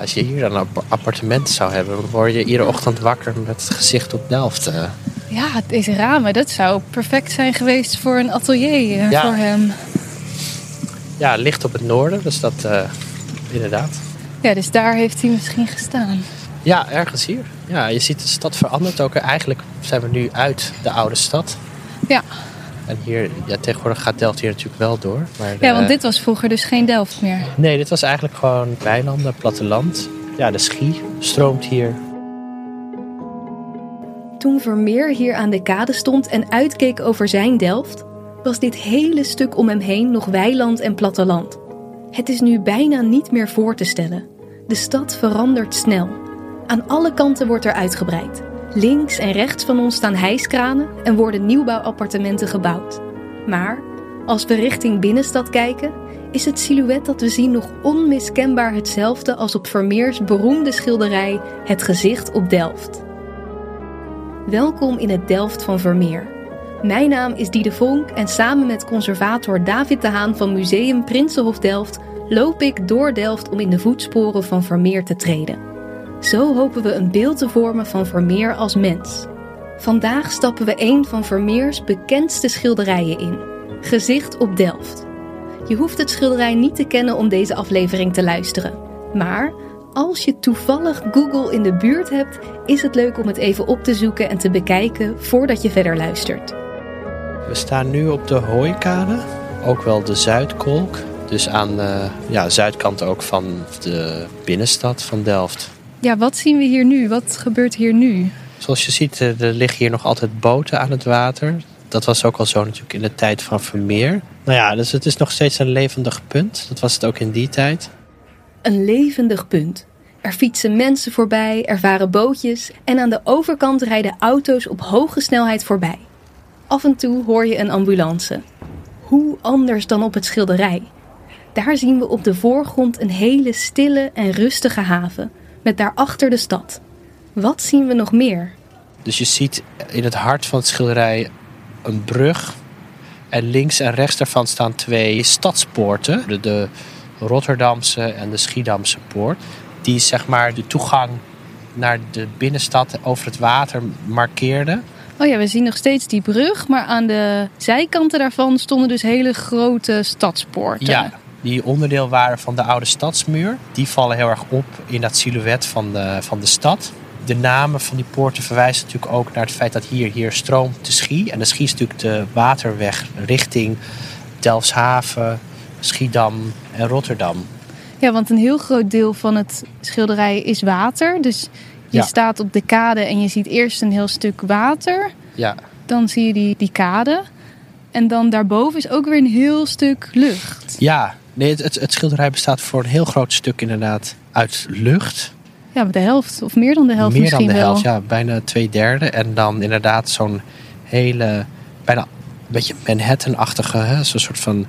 Als je hier een appartement zou hebben, dan word je iedere ochtend wakker met het gezicht op Delft. eh. Ja, deze ramen, dat zou perfect zijn geweest voor een atelier eh, Ja. voor hem. Ja, licht op het noorden, dus dat eh, inderdaad. Ja, dus daar heeft hij misschien gestaan. Ja, ergens hier. Ja, je ziet de stad verandert ook. Eigenlijk zijn we nu uit de oude stad. Ja. En hier, ja, tegenwoordig gaat Delft hier natuurlijk wel door. Maar, Ja, want eh, dit was vroeger dus geen Delft meer. Nee, dit was eigenlijk gewoon weilanden, platteland. Ja, de Schie stroomt hier. Toen Vermeer hier aan de kade stond en uitkeek over zijn Delft, was dit hele stuk om hem heen nog weiland en platteland. Het is nu bijna niet meer voor te stellen. De stad verandert snel. Aan alle kanten wordt er uitgebreid. Links en rechts van ons staan hijskranen en worden nieuwbouwappartementen gebouwd. Maar als we richting binnenstad kijken, is het silhouet dat we zien nog onmiskenbaar hetzelfde als op Vermeers beroemde schilderij Het gezicht op Delft. Welkom in het Delft van Vermeer. Mijn naam is Diede Vonk en samen met conservator David de Haan van Museum Prinsenhof Delft loop ik door Delft om in de voetsporen van Vermeer te treden. Zo hopen we een beeld te vormen van Vermeer als mens. Vandaag stappen we een van Vermeers bekendste schilderijen in: Gezicht op Delft. Je hoeft het schilderij niet te kennen om deze aflevering te luisteren. Maar als je toevallig Google in de buurt hebt, is het leuk om het even op te zoeken en te bekijken voordat je verder luistert. We staan nu op de Hooikade, ook wel de Zuidkolk. Dus aan de ja, zuidkant ook van de binnenstad van Delft. Ja, wat zien we hier nu? Wat gebeurt hier nu? Zoals je ziet, eh, er liggen hier nog altijd boten aan het water. Dat was ook al zo natuurlijk in de tijd van Vermeer. Nou ja, dus het is nog steeds een levendig punt. Dat was het ook in die tijd. Een levendig punt. Er fietsen mensen voorbij, er varen bootjes en aan de overkant rijden auto's op hoge snelheid voorbij. Af en toe hoor je een ambulance. Hoe anders dan op het schilderij? Daar zien we op de voorgrond een hele stille en rustige haven, met daarachter de stad. Wat zien we nog meer? Dus je ziet in het hart van het schilderij een brug. En links en rechts daarvan staan twee stadspoorten. De, de Rotterdamse en de Schiedamse poort. Die zeg maar de toegang naar de binnenstad over het water markeerden. Oh ja, we zien nog steeds die brug, maar aan de zijkanten daarvan stonden dus hele grote stadspoorten. Ja, die onderdeel waren van de oude stadsmuur. Die vallen heel erg op in dat silhouet van de, van de stad. De namen van die poorten verwijzen natuurlijk ook naar het feit dat hier, hier stroomt de Schie. En de Schie is natuurlijk de waterweg richting Delfshaven, Schiedam en Rotterdam. Ja, want een heel groot deel van het schilderij is water. Dus je Ja. staat op de kade en je ziet eerst een heel stuk water. Ja, Dan zie je die, die kade. En dan daarboven is ook weer een heel stuk lucht. ja. Nee, het, het, het schilderij bestaat voor een heel groot stuk inderdaad uit lucht. Ja, de helft of meer dan de helft Meer dan misschien de wel. helft, ja, bijna twee derde. En dan inderdaad zo'n hele, bijna een beetje Manhattan-achtige, zo'n soort van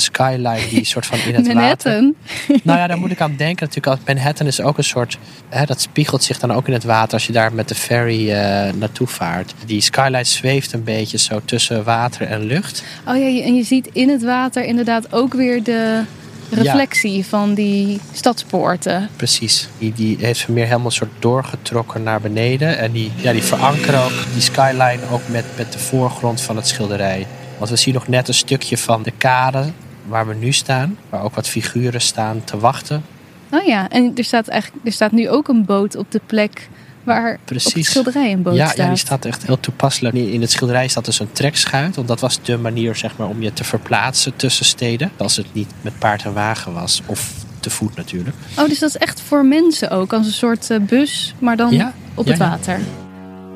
skyline die soort van in het water. Manhattan. Nou ja, daar moet ik aan denken natuurlijk. Manhattan is ook een soort, hè, dat spiegelt zich dan ook in het water als je daar met de ferry eh, naartoe vaart. Die skyline zweeft een beetje zo tussen water en lucht. Oh ja, en je ziet in het water inderdaad ook weer de reflectie van die stadspoorten. Precies. Die, die heeft Vermeer helemaal een soort doorgetrokken naar beneden. En die, ja, die verankeren ook die skyline ook met, met de voorgrond van het schilderij. Want we zien nog net een stukje van de kade waar we nu staan. Waar ook wat figuren staan te wachten. Oh ja, en er staat, eigenlijk, er staat nu ook een boot op de plek waar op het Precies. schilderij een boot ja, staat. ja, die staat echt heel toepasselijk. In het schilderij staat dus een trekschuit. Want dat was de manier zeg maar, om je te verplaatsen tussen steden. Als het niet met paard en wagen was. Of te voet natuurlijk. Oh, dus dat is echt voor mensen ook, als een soort eh, bus, maar dan Ja, op ja, het ja. water.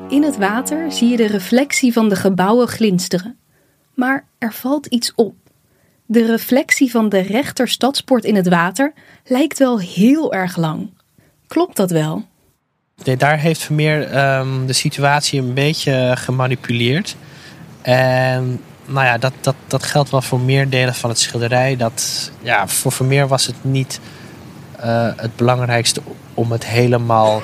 In het water zie je de reflectie van de gebouwen glinsteren. Maar er valt iets op. De reflectie van de rechter stadspoort in het water lijkt wel heel erg lang. Klopt dat wel? Nee, daar heeft Vermeer ehm, de situatie een beetje gemanipuleerd. En nou ja, dat, dat, dat geldt wel voor meer delen van het schilderij. Dat, ja, voor Vermeer was het niet eh, het belangrijkste om het helemaal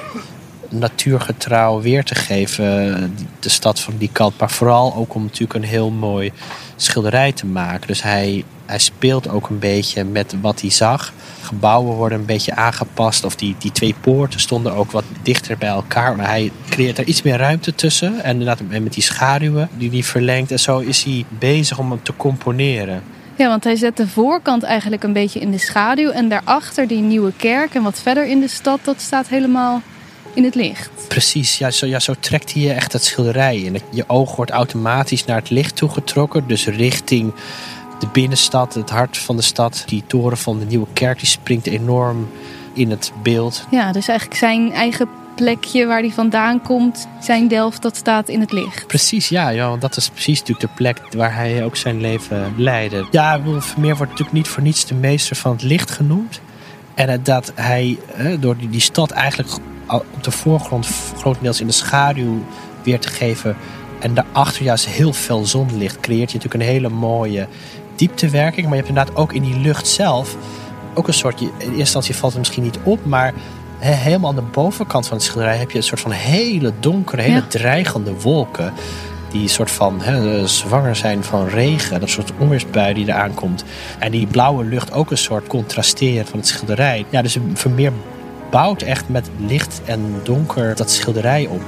natuurgetrouw weer te geven, de stad van die kant. Maar vooral ook om natuurlijk een heel mooi schilderij te maken. Dus hij, hij speelt ook een beetje met wat hij zag. Gebouwen worden een beetje aangepast. Of die, die twee poorten stonden ook wat dichter bij elkaar. Maar hij creëert er iets meer ruimte tussen. En inderdaad met die schaduwen die hij verlengt. En zo is hij bezig om hem te componeren. Ja, want hij zet de voorkant eigenlijk een beetje in de schaduw. En daarachter die nieuwe kerk en wat verder in de stad, dat staat helemaal in het licht. Precies, ja zo, ja, zo trekt hij je echt het schilderij in. Je oog wordt automatisch naar het licht toegetrokken. Dus richting de binnenstad, het hart van de stad. Die toren van de nieuwe kerk die springt enorm in het beeld. Ja, dus eigenlijk zijn eigen plekje waar hij vandaan komt, zijn Delft, dat staat in het licht. Precies, ja, ja want dat is precies natuurlijk de plek waar hij ook zijn leven leidde. Ja, Vermeer wordt natuurlijk niet voor niets de meester van het licht genoemd. En dat hij door die stad eigenlijk op de voorgrond grotendeels in de schaduw weer te geven. En daarachter juist heel veel zonlicht creëert je natuurlijk een hele mooie dieptewerking. Maar je hebt inderdaad ook in die lucht zelf ook een soort. In eerste instantie valt het misschien niet op, maar helemaal aan de bovenkant van het schilderij heb je een soort van hele donkere, hele dreigende wolken. Die soort van zwanger zijn van regen. Dat soort onweersbui die eraan komt. En die blauwe lucht ook een soort contrasteren van het schilderij. Ja, dus Vermeer bouwt echt met licht en donker dat schilderij op.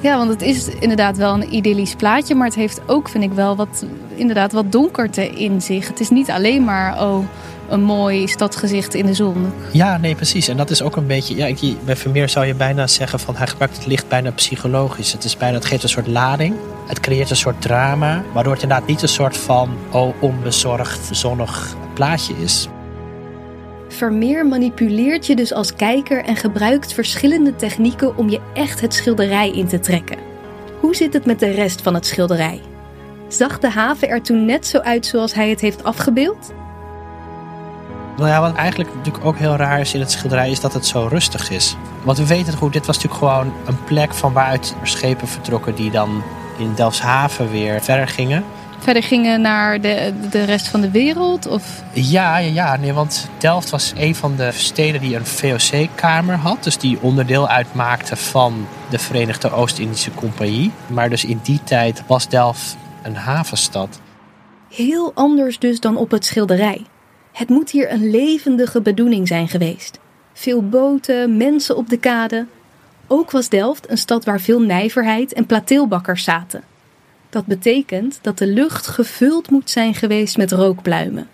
Ja, want het is inderdaad wel een idyllisch plaatje, maar het heeft ook, vind ik wel, wat, inderdaad wat donkerte in zich. Het is niet alleen maar, oh, een mooi stadsgezicht in de zon. Ja, nee, precies. En dat is ook een beetje, ja, bij Vermeer zou je bijna zeggen van hij gebruikt het licht bijna psychologisch. Het, is bijna, het geeft een soort lading. Het creëert een soort drama, waardoor het inderdaad niet een soort van, oh, onbezorgd, zonnig plaatje is. Vermeer manipuleert je dus als kijker en gebruikt verschillende technieken om je echt het schilderij in te trekken. Hoe zit het met de rest van het schilderij? Zag de haven er toen net zo uit zoals hij het heeft afgebeeld? Nou ja, wat eigenlijk natuurlijk ook heel raar is in het schilderij, is dat het zo rustig is. Want we weten goed, dit was natuurlijk gewoon een plek van waaruit schepen vertrokken die dan in Delfshaven weer verder gingen verder gingen naar de, de rest van de wereld? Of? Ja, ja, ja nee, want Delft was een van de steden die een VOC-kamer had. Dus die onderdeel uitmaakte van de Verenigde Oost-Indische Compagnie. Maar dus in die tijd was Delft een havenstad. Heel anders dus dan op het schilderij. Het moet hier een levendige bedoeling zijn geweest. Veel boten, mensen op de kade. Ook was Delft een stad waar veel nijverheid en plateelbakkers zaten. Dat betekent dat de lucht gevuld moet zijn geweest met rookpluimen.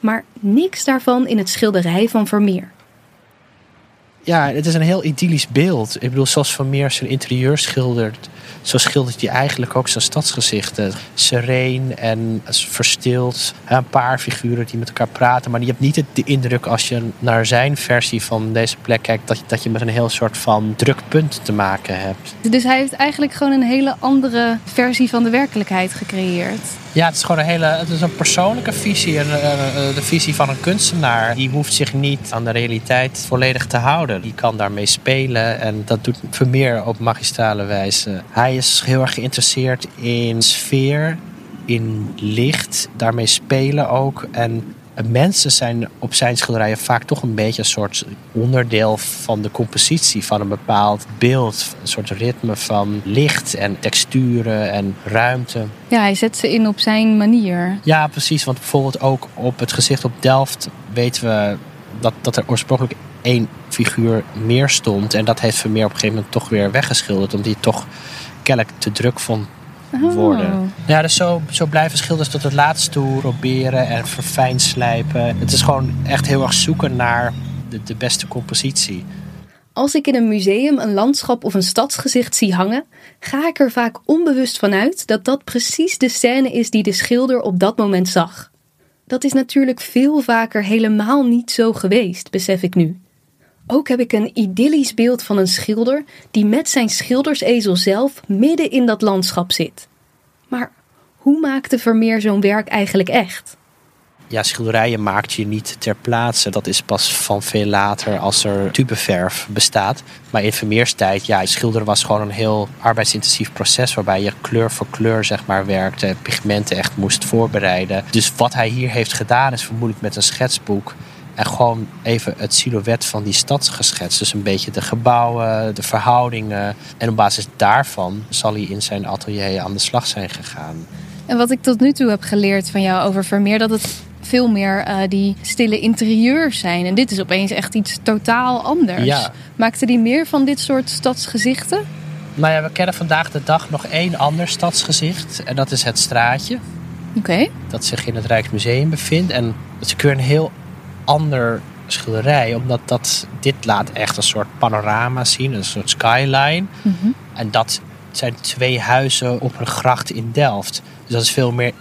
Maar niks daarvan in het schilderij van Vermeer. Ja, het is een heel idyllisch beeld. Ik bedoel, zoals Vermeer zijn interieur schildert, zo schildert hij eigenlijk ook zijn stadsgezichten. Sereen en verstild. Een paar figuren die met elkaar praten. Maar je hebt niet de indruk als je naar zijn versie van deze plek kijkt... dat je, dat je met een heel soort van druk punt te maken hebt. Dus hij heeft eigenlijk gewoon een hele andere versie van de werkelijkheid gecreëerd. Ja, het is gewoon een hele het is een persoonlijke visie. Een, de visie van een kunstenaar. Die hoeft zich niet aan de realiteit volledig te houden. Die kan daarmee spelen en dat doet Vermeer op magistrale wijze. Hij is heel erg geïnteresseerd in sfeer, in licht, daarmee spelen ook. En mensen zijn op zijn schilderijen vaak toch een beetje een soort onderdeel van de compositie van een bepaald beeld. Een soort ritme van licht en texturen en ruimte. Ja, hij zet ze in op zijn manier. Ja, precies. Want bijvoorbeeld ook op het gezicht op Delft weten we dat, dat er oorspronkelijk één figuur meer stond. En dat heeft Vermeer op een gegeven moment toch weer weggeschilderd. Omdat hij toch kennelijk te druk vond oh. worden. Ja, dus zo, zo blijven schilders tot het laatst toe proberen en verfijn slijpen. Het is gewoon echt heel erg zoeken naar de, de beste compositie. Als ik in een museum een landschap of een stadsgezicht zie hangen, ga ik er vaak onbewust vanuit dat dat precies de scène is die de schilder op dat moment zag. Dat is natuurlijk veel vaker helemaal niet zo geweest, besef ik nu. Ook heb ik een idyllisch beeld van een schilder die met zijn schildersezel zelf midden in dat landschap zit. Maar hoe maakte Vermeer zo'n werk eigenlijk echt? Ja, schilderijen maakt je niet ter plaatse. Dat is pas van veel later als er tubeverf bestaat. Maar in Vermeers tijd, ja, schilderen was gewoon een heel arbeidsintensief proces... waarbij je kleur voor kleur, zeg maar, werkte. Pigmenten echt moest voorbereiden. Dus wat hij hier heeft gedaan is vermoedelijk met een schetsboek En gewoon even het silhouet van die stad geschetst. Dus een beetje de gebouwen, de verhoudingen. En op basis daarvan zal hij in zijn atelier aan de slag zijn gegaan. En wat ik tot nu toe heb geleerd van jou over Vermeer, dat het veel meer uh, die stille interieurs zijn. En dit is opeens echt iets totaal anders. Ja. Maakte die meer van dit soort stadsgezichten? Nou ja, we kennen vandaag de dag nog één ander stadsgezicht. En dat is het straatje. Oké. Dat zich in het Rijksmuseum bevindt. En dat is een heel ander schilderij. Omdat dat, dit laat echt een soort panorama zien. Een soort skyline. Mhm. En dat zijn twee huizen op een gracht in Delft. Dus dat is veel meer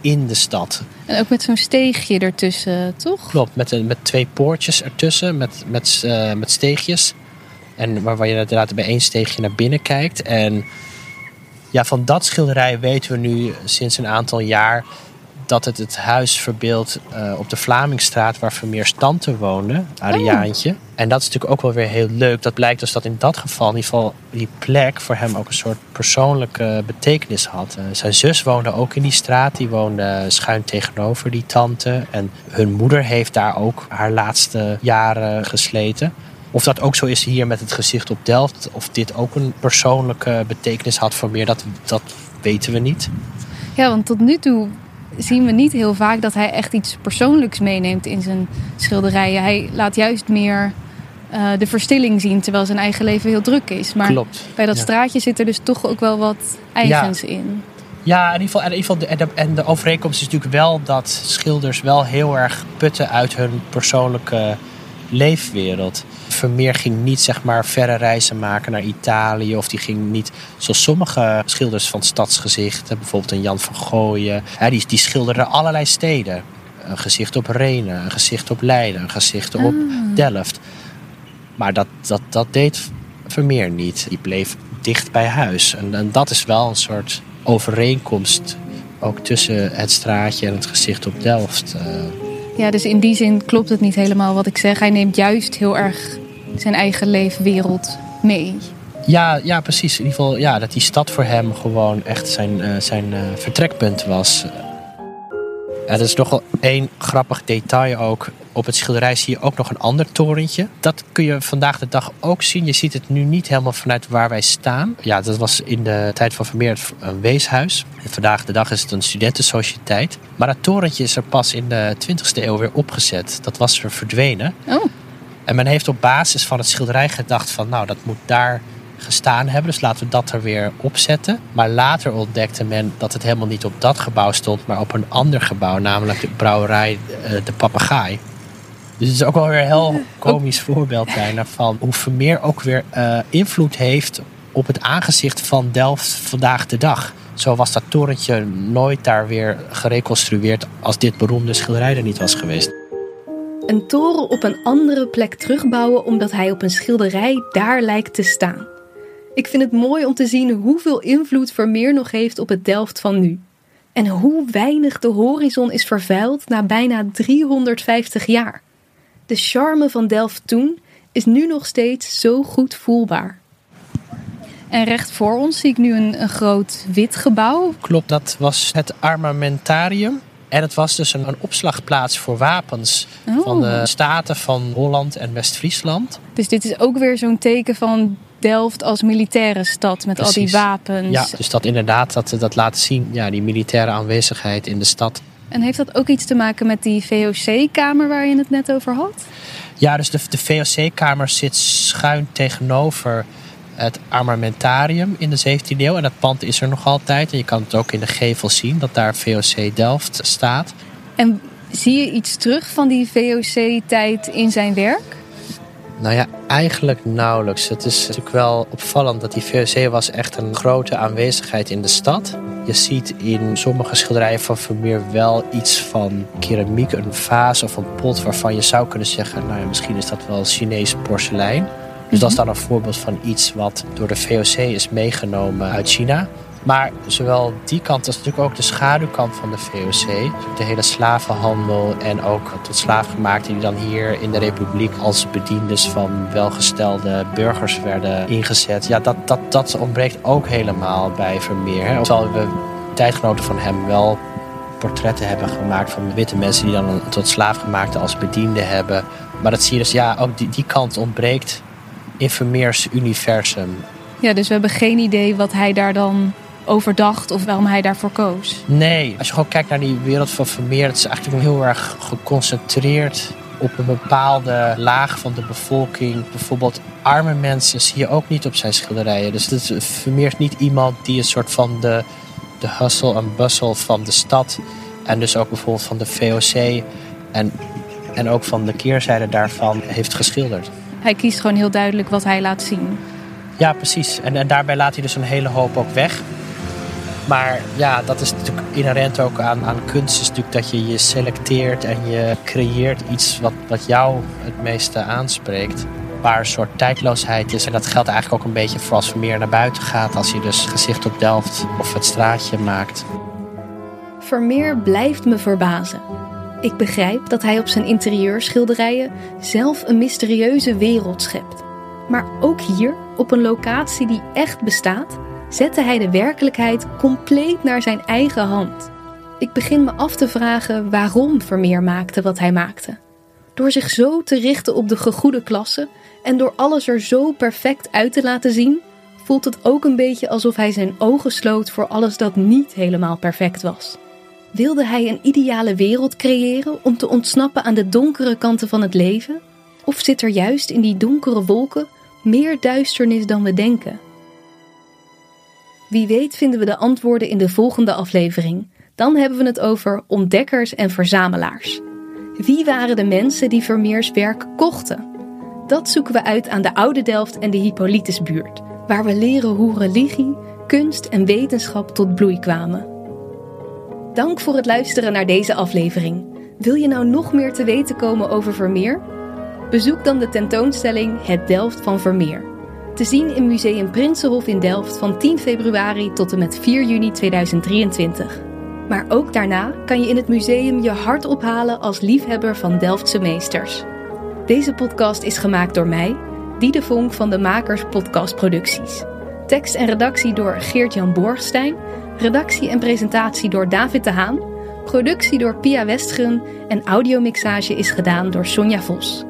in de stad. En ook met zo'n steegje ertussen, toch? Klopt, met, met twee poortjes ertussen, met, met, uh, met steegjes. En waar je inderdaad bij één steegje naar binnen kijkt. En ja, van dat schilderij weten we nu sinds een aantal jaar dat het het huis verbeeldt uh, op de Vlamingstraat waar Vermeer Stante woonde, Ariaantje. Oh. En dat is natuurlijk ook wel weer heel leuk. Dat blijkt dus dat in dat geval, in ieder geval die plek voor hem ook een soort persoonlijke betekenis had. Uh, zijn zus woonde ook in die straat, die woonde schuin tegenover die tante. En hun moeder heeft daar ook haar laatste jaren gesleten. Of dat ook zo is hier met het gezicht op Delft, of dit ook een persoonlijke betekenis had voor meer, dat, dat weten we niet. Ja, want tot nu toe zien we niet heel vaak dat hij echt iets persoonlijks meeneemt in zijn schilderijen. Hij laat juist meer uh, de verstilling zien, terwijl zijn eigen leven heel druk is. Maar Klopt. bij dat Ja. straatje zit er dus toch ook wel wat eigens in. Ja, in ieder geval, in ieder geval de, en, de, en de overeenkomst is natuurlijk wel dat schilders wel heel erg putten uit hun persoonlijke leefwereld. Vermeer ging niet zeg maar verre reizen maken naar Italië. Of die ging niet, zoals sommige schilders van stadsgezichten, bijvoorbeeld een Jan van Gooien. Hè, die, die schilderden allerlei steden. Een gezicht op Renen, een gezicht op Leiden, een gezicht op Delft. Maar dat, dat, dat deed Vermeer niet. Die bleef dicht bij huis. En, en dat is wel een soort overeenkomst ook tussen het straatje en het gezicht op Delft. eh. Ja, dus in die zin klopt het niet helemaal wat ik zeg. Hij neemt juist heel erg zijn eigen leefwereld mee. Ja, ja, precies. In ieder geval ja, dat die stad voor hem gewoon echt zijn, eh, zijn eh, vertrekpunt was. Er is nog wel één grappig detail ook. Op het schilderij zie je ook nog een ander torentje. Dat kun je vandaag de dag ook zien. Je ziet het nu niet helemaal vanuit waar wij staan. Ja, dat was in de tijd van Vermeer een weeshuis. En vandaag de dag is het een studentensociëteit. Maar dat torentje is er pas in de 20e eeuw weer opgezet. Dat was er verdwenen. Oh, En men heeft op basis van het schilderij gedacht van nou dat moet daar gestaan hebben. Dus laten we dat er weer opzetten. Maar later ontdekte men dat het helemaal niet op dat gebouw stond, maar op een ander gebouw, namelijk de brouwerij eh, De Papegaai. Dus het is ook wel weer een heel komisch voorbeeld bijna van hoe Vermeer ook weer eh, invloed heeft op het aangezicht van Delft vandaag de dag. Zo was dat torentje nooit daar weer gereconstrueerd als dit beroemde schilderij er niet was geweest. Een toren op een andere plek terugbouwen omdat hij op een schilderij daar lijkt te staan. Ik vind het mooi om te zien hoeveel invloed Vermeer nog heeft op het Delft van nu. En hoe weinig de horizon is vervuild na bijna 350 jaar. De charme van Delft toen is nu nog steeds zo goed voelbaar. en recht voor ons zie ik nu een, een groot wit gebouw. Klopt, dat was het armamentarium. En het was dus een, een opslagplaats voor wapens Oh. van de staten van Holland en West-Friesland. Dus dit is ook weer zo'n teken van Delft als militaire stad met al die wapens. Ja, dus dat inderdaad, dat, dat laat zien, ja, die militaire aanwezigheid in de stad. En heeft dat ook iets te maken met die VOC-kamer waar je het net over had? Ja, dus de, de VOC-kamer zit schuin tegenover het armamentarium in de 17e eeuw. En dat pand is er nog altijd. En je kan het ook in de gevel zien dat daar VOC Delft staat. En zie je iets terug van die VOC-tijd in zijn werk? Nou ja, eigenlijk nauwelijks. Het is natuurlijk wel opvallend dat die VOC was echt een grote aanwezigheid in de stad. Je ziet in sommige schilderijen van Vermeer wel iets van keramiek, een vaas of een pot waarvan je zou kunnen zeggen, nou ja, misschien is dat wel Chinees porselein. Dus dat is dan een voorbeeld van iets wat door de VOC is meegenomen uit China. Maar zowel die kant als natuurlijk ook de schaduwkant van de VOC, de hele slavenhandel en ook tot slaafgemaakten die dan hier in de Republiek als bediendes van welgestelde burgers werden ingezet. Ja, dat, dat, dat ontbreekt ook helemaal bij Vermeer. Terwijl we tijdgenoten van hem wel portretten hebben gemaakt van witte mensen die dan tot slaafgemaakte als bediende hebben. Maar dat zie je dus, ja, ook die, die kant ontbreekt in Vermeers universum. Ja, dus we hebben geen idee wat hij daar dan over dacht of waarom hij daarvoor koos. Nee, als je gewoon kijkt naar die wereld van Vermeer, het is eigenlijk heel erg geconcentreerd op een bepaalde laag van de bevolking. Bijvoorbeeld arme mensen zie je ook niet op zijn schilderijen. Dus het is, Vermeer is niet iemand die een soort van de, de hustle en bustle van de stad en dus ook bijvoorbeeld van de VOC en, en ook van de keerzijde daarvan heeft geschilderd. Hij kiest gewoon heel duidelijk wat hij laat zien. Ja, precies. En, en daarbij laat hij dus een hele hoop ook weg. Maar ja, dat is natuurlijk inherent ook aan, aan kunst. Is natuurlijk dat je je selecteert en je creëert iets wat, wat jou het meeste aanspreekt. Waar een soort tijdloosheid is. En dat geldt eigenlijk ook een beetje voor als Vermeer naar buiten gaat. Als hij dus gezicht op Delft of het straatje maakt. Vermeer blijft me verbazen. Ik begrijp dat hij op zijn interieurschilderijen zelf een mysterieuze wereld schept. Maar ook hier, op een locatie die echt bestaat, zette hij de werkelijkheid compleet naar zijn eigen hand. Ik begin me af te vragen waarom Vermeer maakte wat hij maakte. Door zich zo te richten op de gegoede klasse en door alles er zo perfect uit te laten zien, voelt het ook een beetje alsof hij zijn ogen sloot voor alles dat niet helemaal perfect was. Wilde hij een ideale wereld creëren om te ontsnappen aan de donkere kanten van het leven? Of zit er juist in die donkere wolken meer duisternis dan we denken? Wie weet vinden we de antwoorden in de volgende aflevering. Dan hebben we het over ontdekkers en verzamelaars. Wie waren de mensen die Vermeers werk kochten? Dat zoeken we uit aan de Oude Delft en de Hippolytusbuurt, waar we leren hoe religie, kunst en wetenschap tot bloei kwamen. Dank voor het luisteren naar deze aflevering. Wil je nou nog meer te weten komen over Vermeer? Bezoek dan de tentoonstelling Het Delft van Vermeer. Te zien in Museum Prinsenhof in Delft van 10 februari tot en met 4 juni 2023. Maar ook daarna kan je in het museum je hart ophalen als liefhebber van Delftse meesters. Deze podcast is gemaakt door mij, Diede Vonk van de Makers Podcast Producties. Tekst en redactie door Geert-Jan Borgstein. Redactie en presentatie door David de Haan. Productie door Pia Westgen en audiomixage is gedaan door Sonja Vos.